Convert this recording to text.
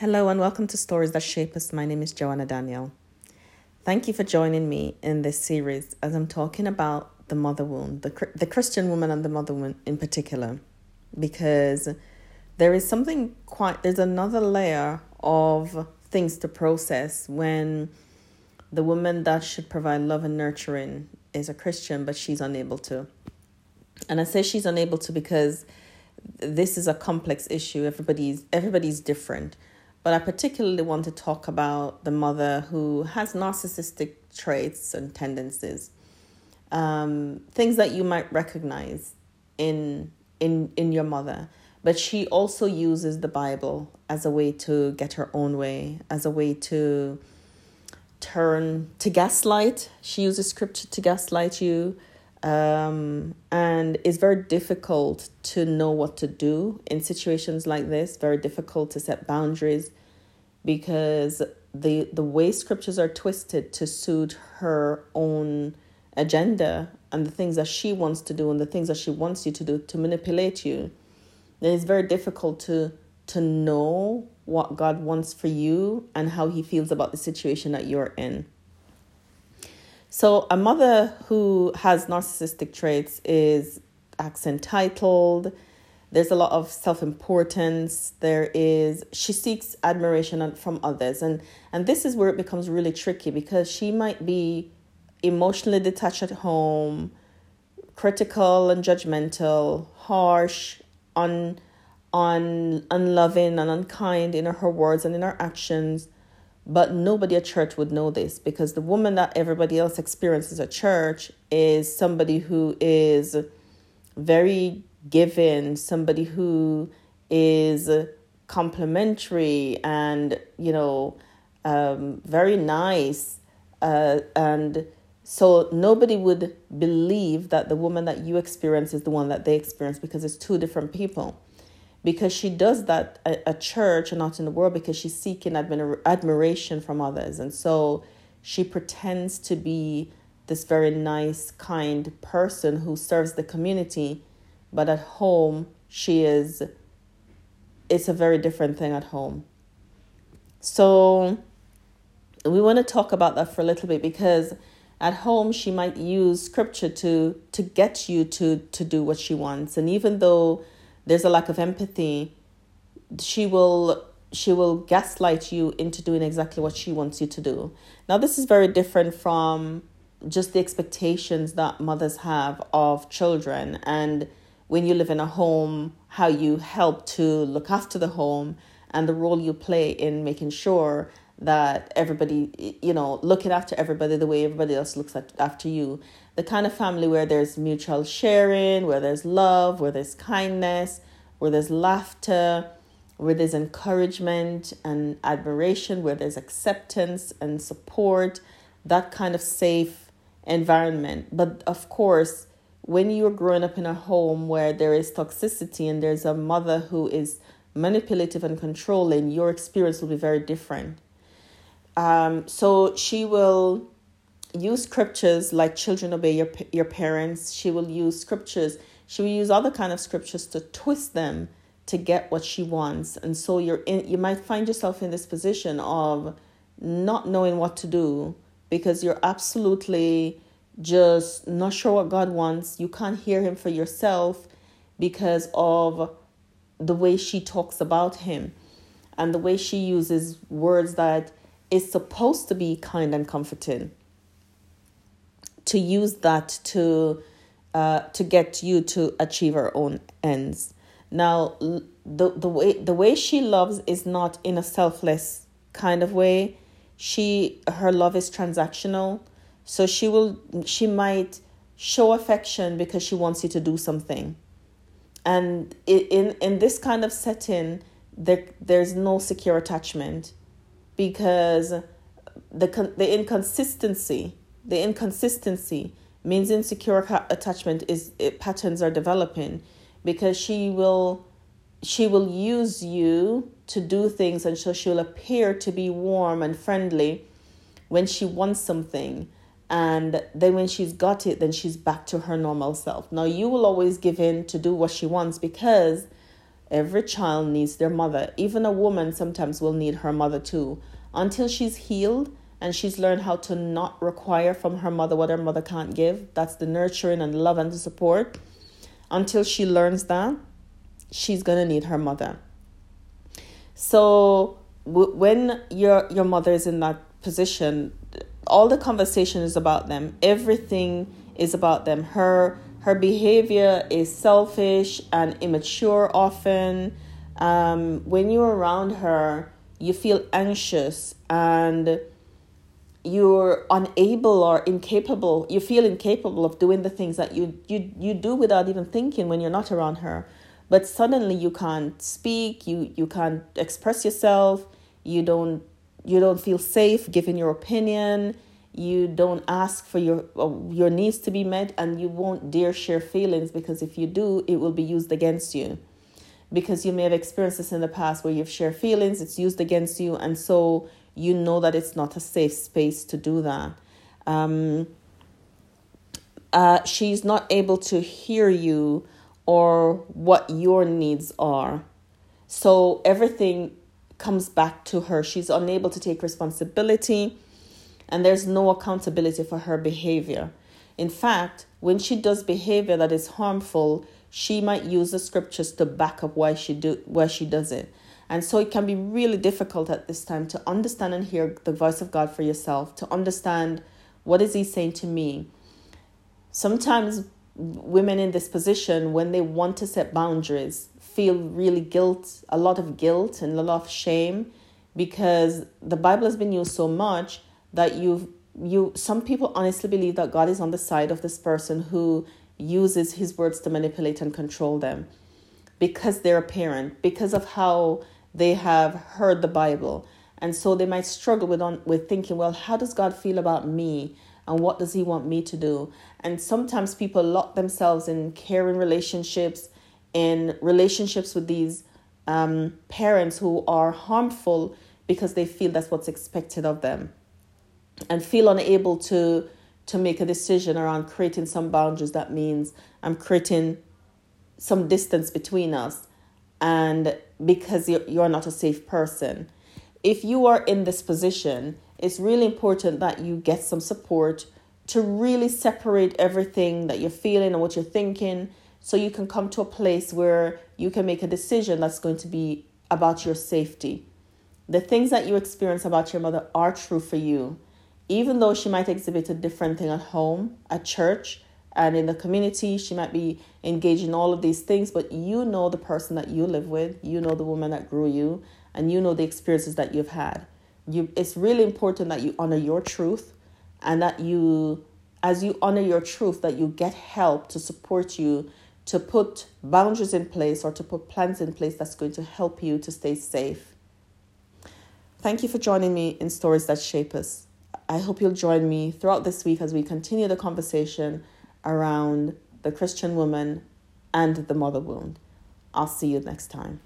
Hello and welcome to Stories That Shape Us. My name is Joanna Daniel. Thank you for joining me in this series as I'm talking about the mother wound, the, the Christian woman and the mother wound in particular, because there is something quite, there's another layer of things to process when the woman that should provide love and nurturing is a Christian, but she's unable to. And I say she's unable to because this is a complex issue. Everybody's everybody's different. But I particularly want to talk about the mother who has narcissistic traits and tendencies, um, things that you might recognize in in in your mother. But she also uses the Bible as a way to get her own way, as a way to turn to gaslight. She uses scripture to gaslight you, um, and it's very difficult to know what to do in situations like this. Very difficult to set boundaries because the the way scriptures are twisted to suit her own agenda and the things that she wants to do and the things that she wants you to do to manipulate you, then it's very difficult to to know what God wants for you and how He feels about the situation that you're in. So, a mother who has narcissistic traits is acts entitled. There's a lot of self importance. There is, she seeks admiration from others. And, and this is where it becomes really tricky because she might be emotionally detached at home, critical and judgmental, harsh, un, un, unloving, and unkind in her words and in her actions but nobody at church would know this because the woman that everybody else experiences at church is somebody who is very given, somebody who is complimentary and, you know, um, very nice. Uh, and so nobody would believe that the woman that you experience is the one that they experience because it's two different people because she does that at, at church and not in the world because she's seeking admir- admiration from others. And so she pretends to be this very nice, kind person who serves the community, but at home, she is, it's a very different thing at home. So we want to talk about that for a little bit because at home she might use scripture to to get you to to do what she wants and even though there's a lack of empathy. She will she will gaslight you into doing exactly what she wants you to do. Now this is very different from just the expectations that mothers have of children and when you live in a home how you help to look after the home and the role you play in making sure that everybody you know looking after everybody the way everybody else looks at, after you the kind of family where there's mutual sharing, where there's love, where there's kindness, where there's laughter, where there's encouragement and admiration, where there's acceptance and support, that kind of safe environment. But of course, when you're growing up in a home where there is toxicity and there's a mother who is manipulative and controlling, your experience will be very different. Um, so she will use scriptures like children obey your your parents. She will use scriptures. She will use other kind of scriptures to twist them to get what she wants. And so you're in you might find yourself in this position of not knowing what to do because you're absolutely just not sure what God wants. You can't hear him for yourself because of the way she talks about him and the way she uses words that is supposed to be kind and comforting to use that to uh, to get you to achieve her own ends. Now, the the way the way she loves is not in a selfless kind of way. She her love is transactional, so she will she might show affection because she wants you to do something, and in in this kind of setting, there there's no secure attachment because the the inconsistency the inconsistency means insecure attachment is it, patterns are developing because she will she will use you to do things and so she'll appear to be warm and friendly when she wants something. And then when she's got it then she's back to her normal self. Now you will always give in to do what she wants because Every child needs their mother. Even a woman sometimes will need her mother too. Until she's healed and she's learned how to not require from her mother what her mother can't give. That's the nurturing and love and the support. Until she learns that, she's going to need her mother. So when your your mother is in that position, all the conversation is about them. Everything is about them. Her her behavior is selfish and immature often. Um, when you're around her, you feel anxious and you're unable or incapable you feel incapable of doing the things that you you you do without even thinking when you're not around her but suddenly you can't speak you you can't express yourself you don't you don't feel safe giving your opinion you don't ask for your uh, your needs to be met and you won't dare share feelings because if you do it will be used against you. Because you may have experienced this in the past where you've shared feelings it's used against you and so you know that it's not a safe space to do that. Um, uh, she's not able to hear you or what your needs are. So everything comes back to her. She's unable to take responsibility and there's no accountability for her behavior. In fact, when she does behavior that is harmful, she might use the scriptures to back up why she do why she does it. And so it can be really difficult at this time to understand and hear the voice of God for yourself, to understand what is he saying to me. Sometimes women in this position when they want to set boundaries feel really guilt, a lot of guilt and a lot of shame because the Bible has been used so much that you you some people honestly believe that God is on the side of this person who uses his words to manipulate and control them because they're a parent, because of how they have heard the Bible. And so they might struggle with on with thinking, well, how does God feel about me? And what does he want me to do? And sometimes people lock themselves in caring relationships, in relationships with these um, parents who are harmful because they feel that's what's expected of them and feel unable to to make a decision around creating some boundaries that means i'm creating some distance between us. And because you're, not a safe person. If you are in this position it's really important that you get some support to really separate everything that you're feeling and what you're thinking so you can come to a place where you can make a decision that's going to be about your safety. The things that you experience about your mother are true for you even though she might exhibit a different thing at home, at church, and in the community, she might be engaged in all of these things, but you know the person that you live with, you know the woman that grew you, and you know the experiences that you've had. You, it's really important that you honor your truth and that you, as you honor your truth, that you get help to support you to put boundaries in place or to put plans in place that's going to help you to stay safe. Thank you for joining me in Stories That Shape Us. I hope you'll join me throughout this week as we continue the conversation around the Christian woman and the mother wound. I'll see you next time.